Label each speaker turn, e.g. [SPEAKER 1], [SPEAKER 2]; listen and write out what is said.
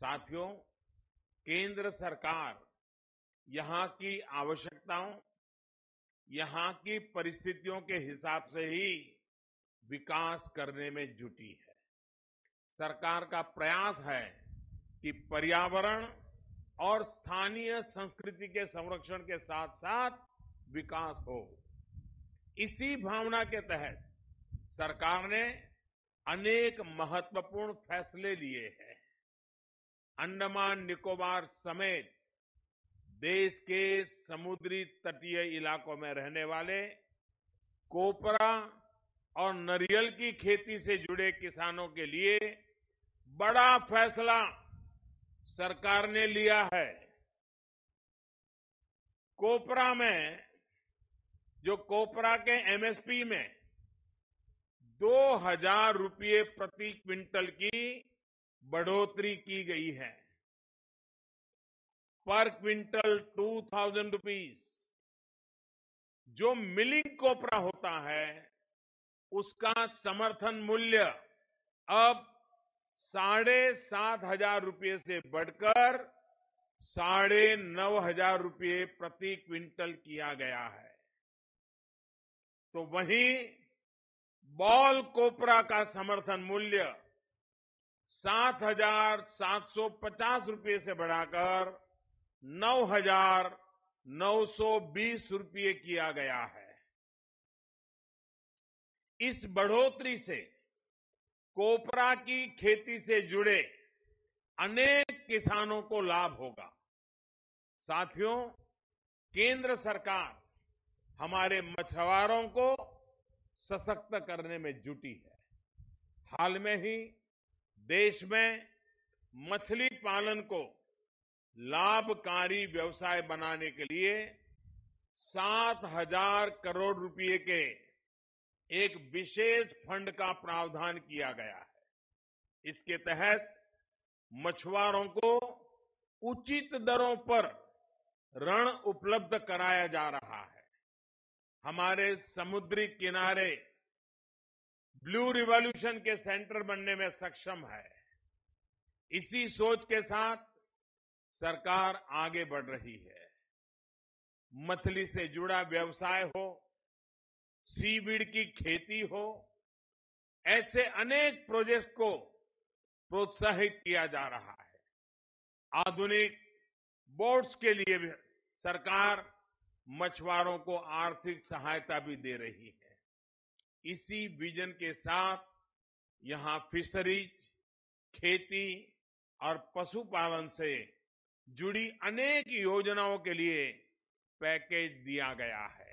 [SPEAKER 1] साथियों, केंद्र सरकार यहाँ की आवश्यकताओं, यहाँ की परिस्थितियों के हिसाब से ही विकास करने में जुटी है। सरकार का प्रयास है कि पर्यावरण और स्थानीय संस्कृति के संरक्षण के साथ साथ विकास हो। इसी भावना के तहत सरकार ने अनेक महत्वपूर्ण फैसले लिए हैं। अंडमान निकोबार समेत देश के समुद्री तटीय इलाकों में रहने वाले, कोपरा और नरियल की खेती से जुड़े किसानों के लिए बड़ा फैसला सरकार ने लिया है। कोपरा में, जो कोपरा के एमएसपी में दो हज़ार रुपये प्रति क्विंटल की बढ़ोतरी की गई है। पर क्विंटल टू थाउज़ेंड रुपीज़ जो मिलिंग कोपरा होता है, उसका समर्थन मूल्य अब साढ़े सात हज़ार रुपये से बढ़कर साढ़े नौ हज़ार रुपये प्रति क्विंटल किया गया है। तो वहीं बॉल कोपरा का समर्थन मूल्य सात हज़ार सात सौ पचास रुपये से बढ़ाकर नौ हज़ार नौ सौ बीस रुपये किया गया है। इस बढ़ोतरी से कोपरा की खेती से जुड़े अनेक किसानों को लाभ होगा। साथियों, केंद्र सरकार हमारे मछुआरों को सशक्त करने में जुटी है। हाल में ही देश में मछली पालन को लाभकारी व्यवसाय बनाने के लिए सात हज़ार करोड़ रुपए के एक विशेष फंड का प्रावधान किया गया है। इसके तहत मछुआरों को उचित दरों पर ऋण उपलब्ध कराया जा रहा है। हमारे समुद्री किनारे ब्लू रिवॉल्यूशन के सेंटर बनने में सक्षम है। इसी सोच के साथ सरकार आगे बढ़ रही है। मछली से जुड़ा व्यवसाय हो, सीवीड की खेती हो, ऐसे अनेक प्रोजेक्ट को प्रोत्साहित किया जा रहा है। आधुनिक बोट्स के लिए भी सरकार मछुआरों को आर्थिक सहायता भी दे रही है। इसी विजन के साथ यहाँ फिशरीज, खेती और पशुपालन से जुड़ी अनेक योजनाओं के लिए पैकेज दिया गया है।